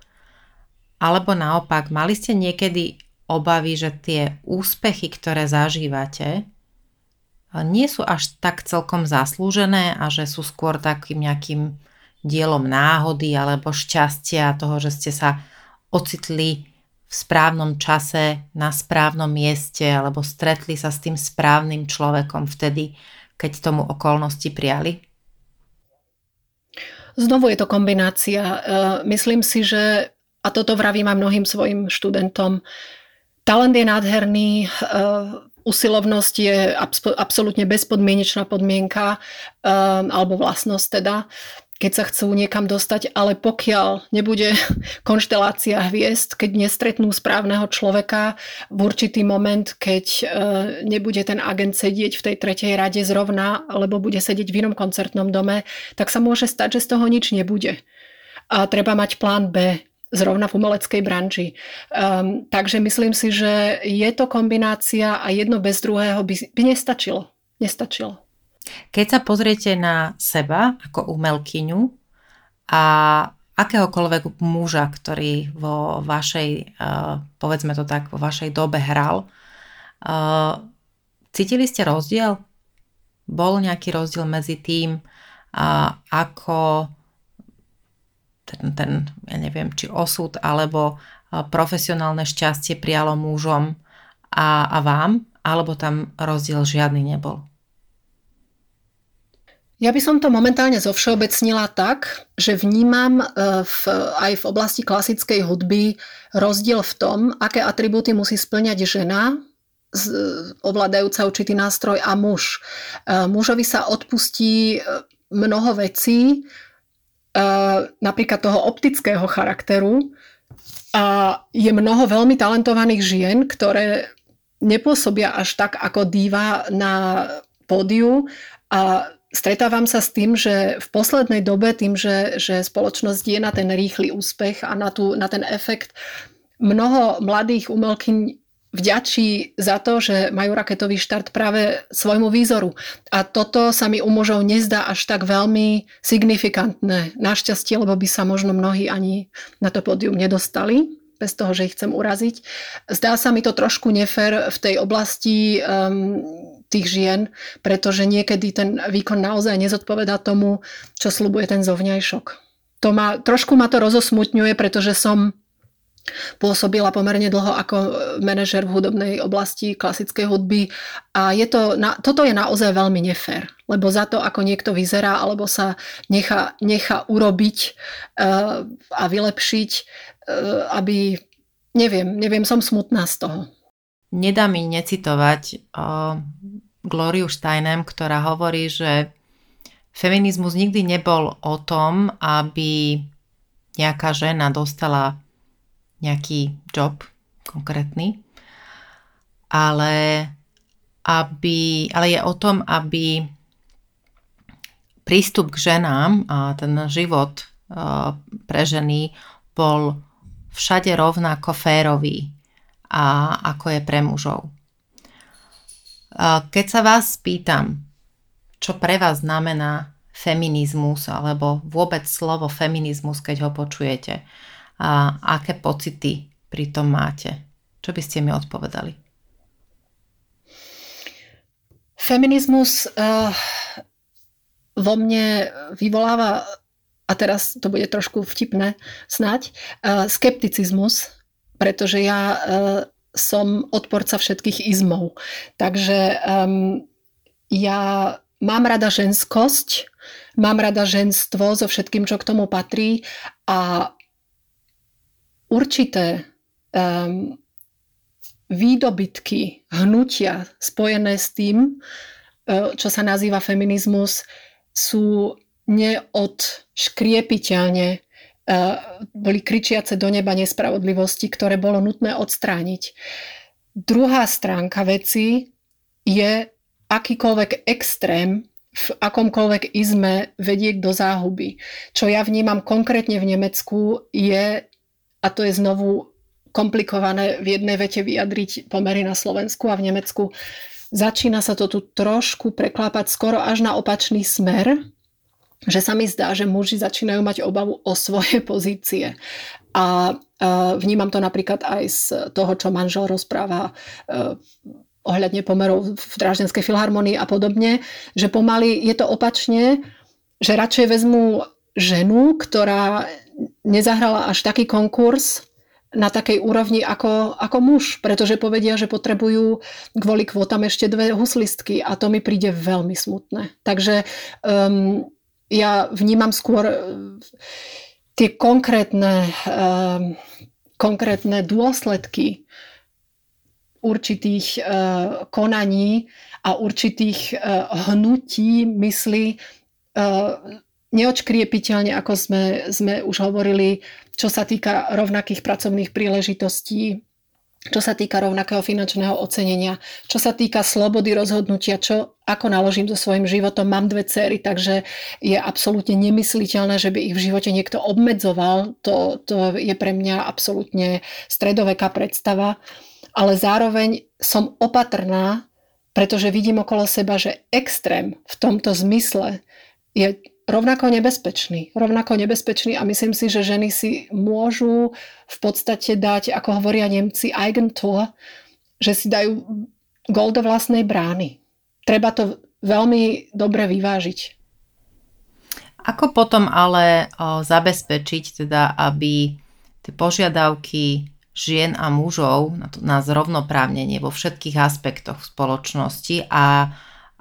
Speaker 1: Alebo naopak, mali ste niekedy obavy, že tie úspechy, ktoré zažívate, nie sú až tak celkom zaslúžené a že sú skôr takým nejakým dielom náhody alebo šťastia toho, že ste sa ocitli v správnom čase, na správnom mieste alebo stretli sa s tým správnym človekom vtedy, keď tomu okolnosti prijali?
Speaker 2: Znovu je to kombinácia. E, myslím si, že, a toto vravím aj mnohým svojim študentom, talent je nádherný, e, usilovnosť je absolútne bezpodmienečná podmienka, e, alebo vlastnosť teda keď sa chcú niekam dostať, ale pokiaľ nebude konštelácia hviezd, keď nestretnú správneho človeka v určitý moment, keď e, nebude ten agent sedieť v tej tretej rade zrovna, alebo bude sedieť v inom koncertnom dome, tak sa môže stať, že z toho nič nebude. A treba mať plán B, zrovna v umeleckej branži. Um, takže myslím si, že je to kombinácia a jedno bez druhého by, by nestačilo. Nestačilo.
Speaker 1: Keď sa pozriete na seba ako umelkyňu a akéhokoľvek muža, ktorý vo vašej, eh, povedzme to tak, vo vašej dobe hral, eh, cítili ste rozdiel? Bol nejaký rozdiel medzi tým, ako ten, ten, ja neviem, či osud alebo eh, profesionálne šťastie prijalo mužom a, a vám, alebo tam rozdiel žiadny nebol?
Speaker 2: Ja by som to momentálne zovšeobecnila tak, že vnímam e, v, aj v oblasti klasickej hudby rozdiel v tom, aké atribúty musí splňať žena, ovládajúca určitý nástroj a muž. E, mužovi sa odpustí e, mnoho vecí, napríklad toho optického charakteru a je mnoho veľmi talentovaných žien, ktoré nepôsobia až tak ako díva na pódiu a stretávam sa s tým, že v poslednej dobe, tým, že, že spoločnosť je na ten rýchly úspech a na, tú, na ten efekt, mnoho mladých umelkyň vďačí za to, že majú raketový štart práve svojmu výzoru. A toto sa mi u mužov nezdá až tak veľmi signifikantné. Našťastie, lebo by sa možno mnohí ani na to pódium nedostali bez toho, že ich chcem uraziť. Zdá sa mi to trošku nefér v tej oblasti um, tých žien, pretože niekedy ten výkon naozaj nezodpoveda tomu, čo slubuje ten zovňajšok. To ma, trošku ma to rozosmutňuje, pretože som pôsobila pomerne dlho ako manažer v hudobnej oblasti klasickej hudby a je to, toto je naozaj veľmi nefér, lebo za to, ako niekto vyzerá alebo sa nechá, nechá urobiť uh, a vylepšiť, uh, aby, neviem, neviem, som smutná z toho.
Speaker 1: Nedá mi necitovať uh, Gloriu Steinem, ktorá hovorí, že feminizmus nikdy nebol o tom, aby nejaká žena dostala nejaký job konkrétny, ale, aby, ale je o tom, aby prístup k ženám a ten život pre ženy bol všade rovnako férový a ako je pre mužov. Keď sa vás spýtam, čo pre vás znamená feminizmus alebo vôbec slovo feminizmus, keď ho počujete? A aké pocity pri tom máte? Čo by ste mi odpovedali?
Speaker 2: Feminizmus uh, vo mne vyvoláva, a teraz to bude trošku vtipné snať, uh, skepticizmus, pretože ja uh, som odporca všetkých izmov. Takže um, ja mám rada ženskosť, mám rada ženstvo so všetkým, čo k tomu patrí a určité um, výdobytky, hnutia spojené s tým, uh, čo sa nazýva feminizmus, sú neodškriepiteľne boli kričiace do neba nespravodlivosti, ktoré bolo nutné odstrániť. Druhá stránka veci je akýkoľvek extrém v akomkoľvek izme vedie do záhuby. Čo ja vnímam konkrétne v Nemecku je, a to je znovu komplikované v jednej vete vyjadriť pomery na Slovensku a v Nemecku, začína sa to tu trošku preklápať skoro až na opačný smer, že sa mi zdá, že muži začínajú mať obavu o svoje pozície. A vnímam to napríklad aj z toho, čo manžel rozpráva e, ohľadne pomerov v Dráždenskej filharmonii a podobne, že pomaly je to opačne, že radšej vezmú ženu, ktorá nezahrala až taký konkurs na takej úrovni ako, ako muž, pretože povedia, že potrebujú kvôli kvótam ešte dve huslistky a to mi príde veľmi smutné. Takže um, ja vnímam skôr e, tie konkrétne, uh, konkrétne dôsledky určitých uh, konaní a určitých uh, hnutí mysli neočkriepiteľne, ako sme, sme už hovorili, čo sa týka rovnakých pracovných príležitostí, čo sa týka rovnakého finančného ocenenia, čo sa týka slobody rozhodnutia, čo, ako naložím so svojím životom. Mám dve cery, takže je absolútne nemysliteľné, že by ich v živote niekto obmedzoval. To, to je pre mňa absolútne stredoveká predstava. Ale zároveň som opatrná, pretože vidím okolo seba, že extrém v tomto zmysle je rovnako nebezpečný. Rovnako nebezpečný a myslím si, že ženy si môžu v podstate dať, ako hovoria Nemci, Eigentor, že si dajú gol do vlastnej brány. Treba to veľmi dobre vyvážiť.
Speaker 1: Ako potom ale o, zabezpečiť teda, aby tie požiadavky žien a mužov na, to, na zrovnoprávnenie vo všetkých aspektoch spoločnosti a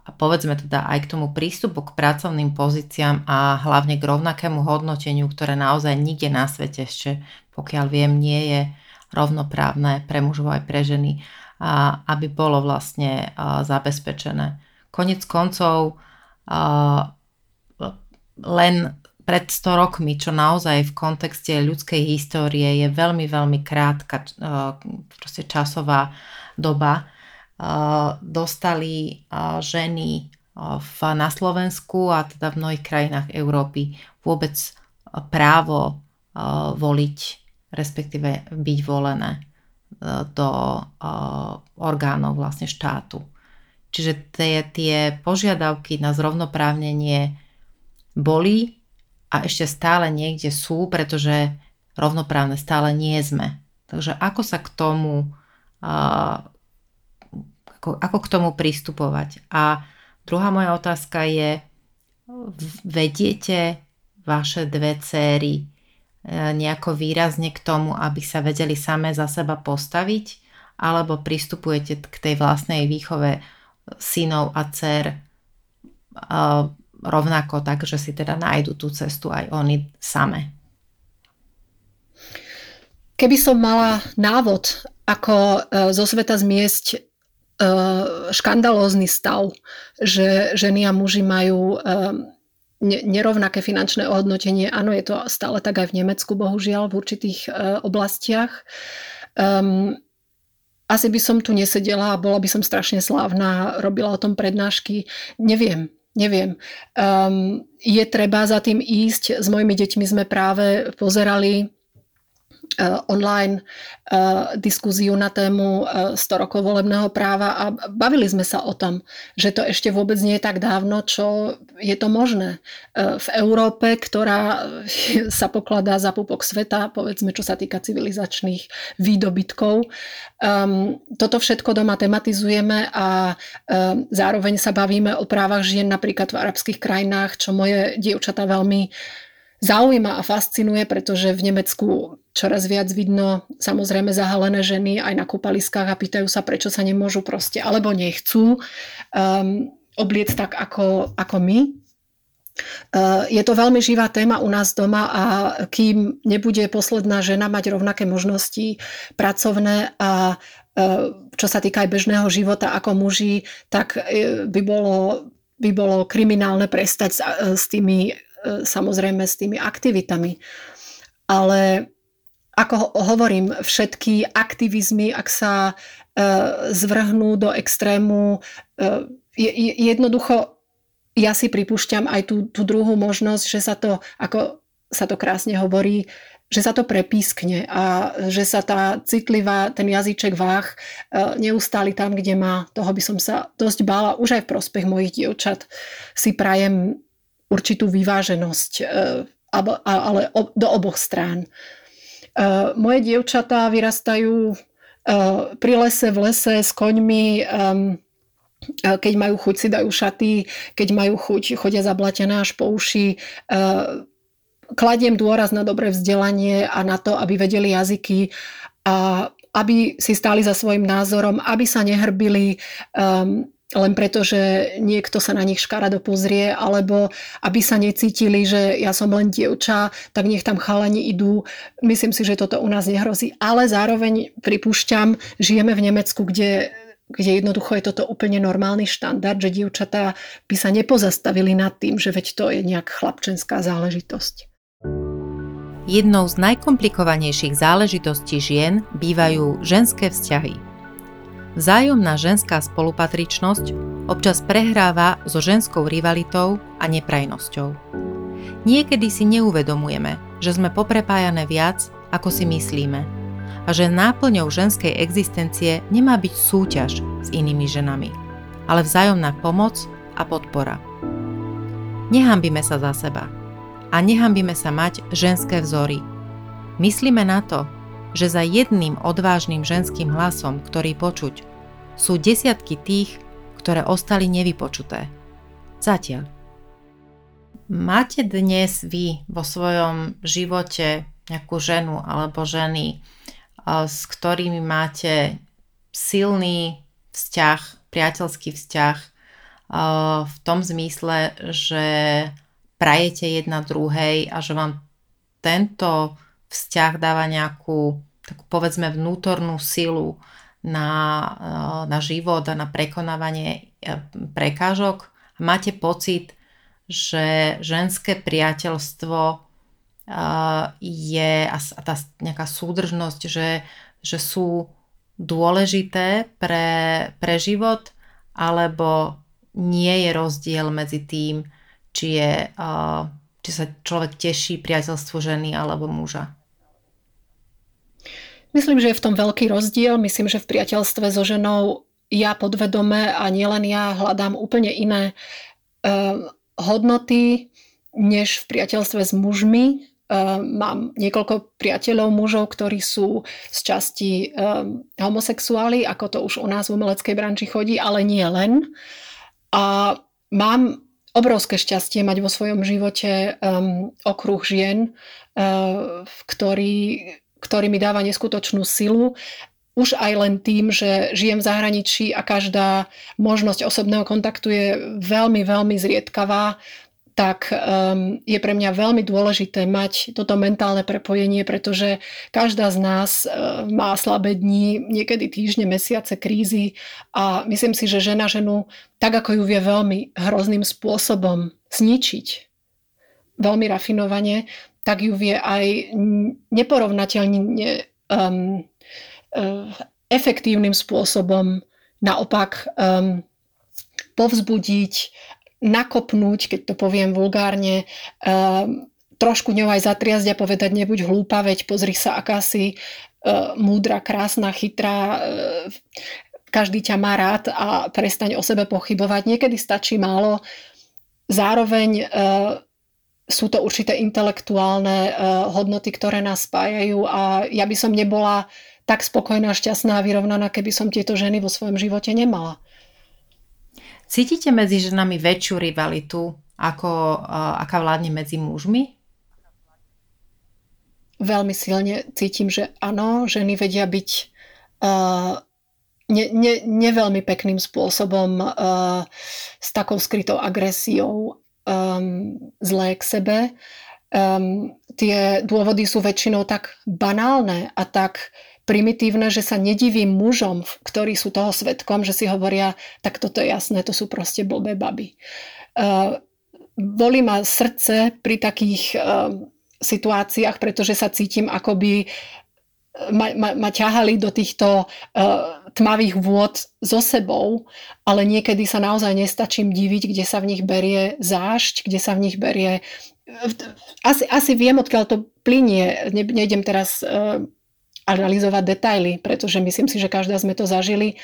Speaker 1: a povedzme teda aj k tomu prístupu k pracovným pozíciám a hlavne k rovnakému hodnoteniu, ktoré naozaj nikde na svete ešte, pokiaľ viem, nie je rovnoprávne pre mužov aj pre ženy, aby bolo vlastne zabezpečené. Konec koncov len pred 100 rokmi, čo naozaj v kontexte ľudskej histórie je veľmi, veľmi krátka časová doba, dostali ženy v, na Slovensku a teda v mnohých krajinách Európy vôbec právo voliť, respektíve byť volené do orgánov vlastne štátu. Čiže tie, tie požiadavky na zrovnoprávnenie boli a ešte stále niekde sú, pretože rovnoprávne stále nie sme. Takže ako sa k tomu ako, ako k tomu pristupovať. A druhá moja otázka je, vediete vaše dve céry e, nejako výrazne k tomu, aby sa vedeli samé za seba postaviť, alebo pristupujete k tej vlastnej výchove synov a dcer e, rovnako tak, že si teda nájdu tú cestu aj oni same.
Speaker 2: Keby som mala návod, ako e, zo sveta zmiesť škandalózny stav, že ženy a muži majú nerovnaké finančné ohodnotenie. Áno, je to stále tak aj v Nemecku, bohužiaľ, v určitých eh, oblastiach. Um, asi by som tu nesedela a bola by som strašne slávna, robila o tom prednášky. Neviem, neviem. Um, je treba za tým ísť. S mojimi deťmi sme práve pozerali online uh, diskúziu na tému uh, eh, 100 rokov volebného práva a bavili sme sa o tom, že to ešte vôbec nie je tak dávno, čo je to možné. V Európe, ktorá sa pokladá za pupok sveta, povedzme, čo sa týka civilizačných výdobytkov, um, toto všetko doma tematizujeme a zároveň sa bavíme o právach žien napríklad v arabských krajinách, čo moje dievčatá veľmi zaujíma a fascinuje, pretože v Nemecku čoraz viac vidno samozrejme zahalené ženy aj na kúpaliskách a pýtajú sa, prečo sa nemôžu proste, alebo nechcú um, obliec tak ako, ako my. Uh, je to veľmi živá téma u nás doma a kým nebude posledná žena mať rovnaké možnosti pracovné a uh, čo sa týka aj bežného života ako muži, tak uh, by bolo, by bolo kriminálne prestať s, s tými samozrejme s tými aktivitami. Ale ako hovorím, všetky aktivizmy, ak sa e, zvrhnú do extrému, e, jednoducho ja si pripúšťam aj tú, tú druhú možnosť, že sa to, ako sa to krásne hovorí, že sa to prepískne a že sa tá citlivá, ten jazyček váh neustáli tam, kde má. Toho by som sa dosť bála, už aj v prospech mojich dievčat. Si prajem určitú vyváženosť, e, ale do oboch strán. E, moje dievčatá vyrastajú e, pri lese, v lese s koňmi, keď majú chuť si dajú šaty, keď majú chuť chodia zablatené až po uši. Kladiem dôraz na dobré vzdelanie a na to, aby vedeli jazyky a aby si stáli za svojim názorom, aby sa nehrbili, len preto, že niekto sa na nich škarado pozrie, alebo aby sa necítili, že ja som len dievča, tak nech tam chalani idú. Myslím si, že toto u nás nehrozí. Ale zároveň pripúšťam, žijeme v Nemecku, kde kde jednoducho je toto úplne normálny štandard, že dievčatá by sa nepozastavili nad tým, že veď to je nejak chlapčenská záležitosť.
Speaker 1: Jednou z najkomplikovanejších záležitostí žien bývajú ženské vzťahy. Vzájomná ženská spolupatričnosť občas prehráva so ženskou rivalitou a neprajnosťou. Niekedy si neuvedomujeme, že sme poprepájané viac, ako si myslíme a že náplňou ženskej existencie nemá byť súťaž s inými ženami, ale vzájomná pomoc a podpora. Nehambíme sa za seba a nehambíme sa mať ženské vzory. Myslíme na to, že za jedným odvážnym ženským hlasom, ktorý počuť, sú desiatky tých, ktoré ostali nevypočuté. Zatiaľ. Máte dnes vy vo svojom živote nejakú ženu alebo ženy, s ktorými máte silný vzťah, priateľský vzťah v tom zmysle, že prajete jedna druhej a že vám tento vzťah dáva nejakú, takú povedzme, vnútornú silu na, eh, na život a na prekonávanie eh, prekážok. Máte pocit, že ženské priateľstvo eh, je a tá nejaká súdržnosť, že, že sú dôležité pre, pre život, alebo nie je rozdiel medzi tým, či, je, či sa človek teší priateľstvu ženy alebo muža.
Speaker 2: Myslím, že je v tom veľký rozdiel. Myslím, že v priateľstve so ženou ja podvedome a nielen ja hľadám úplne iné uh, hodnoty, než v priateľstve s mužmi. Uh, mám niekoľko priateľov mužov, ktorí sú z časti um, homosexuáli, ako to už u nás v umeleckej branži chodí, ale nie len. A mám obrovské šťastie mať vo svojom živote um, okruh žien, uh, ktorý ktorý mi dáva neskutočnú silu. Už aj len tým, že žijem v zahraničí a každá možnosť osobného kontaktu je veľmi, veľmi zriedkavá, tak um, je pre mňa veľmi dôležité mať toto mentálne prepojenie, pretože každá z nás uh, má slabé dni, niekedy týždne, mesiace, krízy a myslím si, že žena ženu, tak ako ju vie veľmi hrozným spôsobom zničiť, veľmi rafinovane, tak ju vie aj neporovnateľne um, uh, efektívnym spôsobom naopak um, povzbudiť, nakopnúť, keď to poviem vulgárne, um, trošku ňou aj zatriazť a povedať, nebuď hlúpa, veď pozri sa, aká si uh, múdra, krásna, chytrá, uh, každý ťa má rád a prestaň o sebe pochybovať. Niekedy stačí málo. Zároveň uh, sú to určité intelektuálne uh, hodnoty, ktoré nás spájajú a ja by som nebola tak spokojná, šťastná a vyrovnaná, keby som tieto ženy vo svojom živote nemala.
Speaker 1: Cítite medzi ženami väčšiu rivalitu, ako uh, aká vládne medzi mužmi?
Speaker 2: Veľmi silne cítim, že áno, ženy vedia byť uh, ne, ne, neveľmi pekným spôsobom uh, s takou skrytou agresiou um, zlé k sebe. Um, tie dôvody sú väčšinou tak banálne a tak primitívne, že sa nedivím mužom, ktorí sú toho svetkom, že si hovoria, tak toto je jasné, to sú proste blbé baby. Uh, bolí ma srdce pri takých uh, situáciách, pretože sa cítim akoby ma, ma, ma ťahali do týchto uh, tmavých vôd so sebou, ale niekedy sa naozaj nestačím diviť, kde sa v nich berie zášť, kde sa v nich berie... Asi, asi viem, odkiaľ to plinie. Ne, nejdem teraz uh, analyzovať detaily, pretože myslím si, že každá sme to zažili,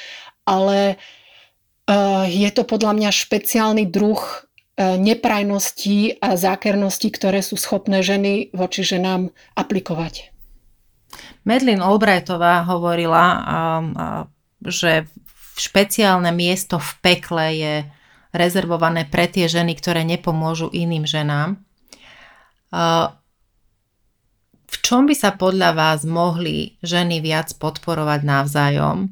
Speaker 2: ale uh, je to podľa mňa špeciálny druh uh, neprajností a zákernosti, ktoré sú schopné ženy voči ženám aplikovať.
Speaker 1: Medlin Albrightová hovorila, že špeciálne miesto v pekle je rezervované pre tie ženy, ktoré nepomôžu iným ženám. V čom by sa podľa vás mohli ženy viac podporovať navzájom?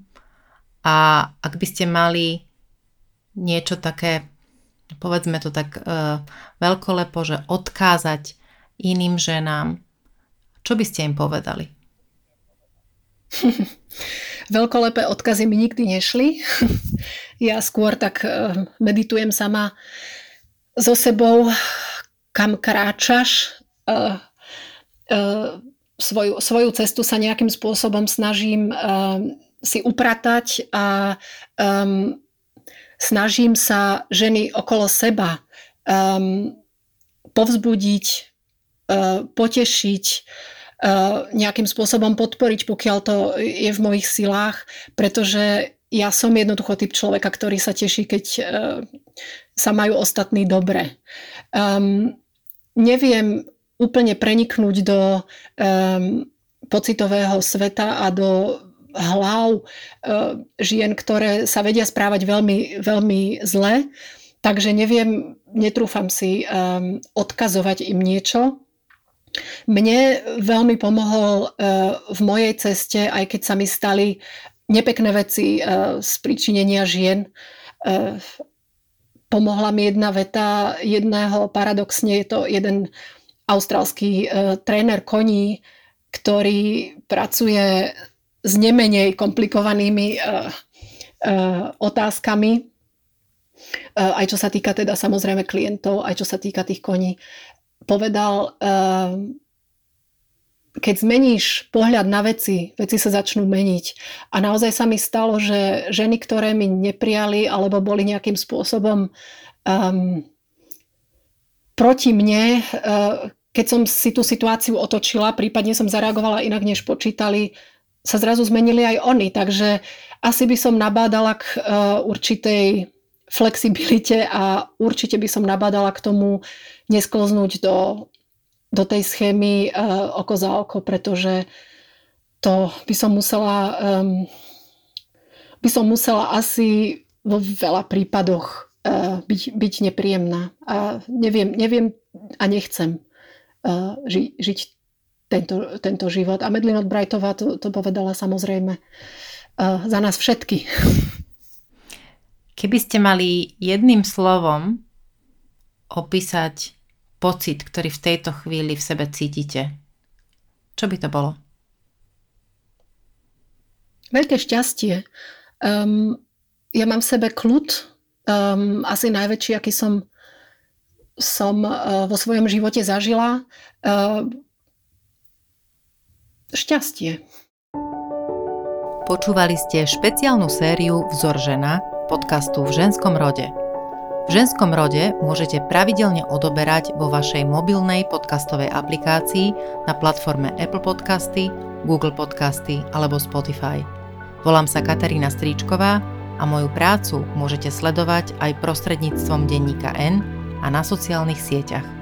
Speaker 1: A ak by ste mali niečo také, povedzme to tak uh, veľkolepo, že odkázať iným ženám, čo by ste im povedali?
Speaker 2: Veľkolepé odkazy mi nikdy nešli. ja skôr tak eh, meditujem sama so sebou, kam kráčaš. Eh, eh, svoju, svoju cestu sa nejakým spôsobom snažím si upratať a um, snažím sa ženy okolo seba um, povzbudiť, uh, potešiť, nejakým spôsobom podporiť, pokiaľ to je v mojich silách, pretože ja som jednoducho typ človeka, ktorý sa teší, keď uh, sa majú ostatní dobre. Um, neviem úplne preniknúť do um, pocitového sveta a do hlav uh, žien, ktoré sa vedia správať veľmi, veľmi zle, takže neviem, netrúfam si um, odkazovať im niečo, mne veľmi pomohol eh, v mojej ceste, aj keď sa mi stali nepekné veci eh, z príčinenia žien. Eh, pomohla mi jedna veta jedného, paradoxne je to jeden austrálsky tréner koní, ktorý pracuje s nemenej komplikovanými otázkami, aj čo sa týka teda samozrejme klientov, aj čo sa týka tých koní povedal, ehm, keď zmeníš pohľad na veci, veci sa začnú meniť. A naozaj sa mi stalo, že ženy, ktoré mi neprijali alebo boli nejakým spôsobom um, proti mne, uh, keď som si tú situáciu otočila, prípadne som zareagovala inak, než počítali, sa zrazu zmenili aj oni. Takže asi by som nabádala k uh, určitej flexibilite a určite by som nabádala k tomu neskloznúť do, do tej schémy uh, oko za oko, pretože to by som musela um, by som musela asi vo veľa prípadoch uh, byť, byť nepríjemná. A neviem, neviem a nechcem uh, ži, žiť tento, tento život. A Medlin Brightová to, to povedala samozrejme uh, za nás všetky.
Speaker 1: Keby ste mali jedným slovom opísať pocit, ktorý v tejto chvíli v sebe cítite, čo by to bolo?
Speaker 2: Veľké šťastie. Um, ja mám v sebe kľud, um, asi najväčší, aký som, som uh, vo svojom živote zažila. Uh, šťastie.
Speaker 1: Počúvali ste špeciálnu sériu Vzor žena, podcastu v ženskom rode. V ženskom rode môžete pravidelne odoberať vo vašej mobilnej podcastovej aplikácii na platforme Apple Podcasty, Google Podcasty alebo Spotify. Volám sa Katarína Stríčková a moju prácu môžete sledovať aj prostredníctvom denníka N a na sociálnych sieťach.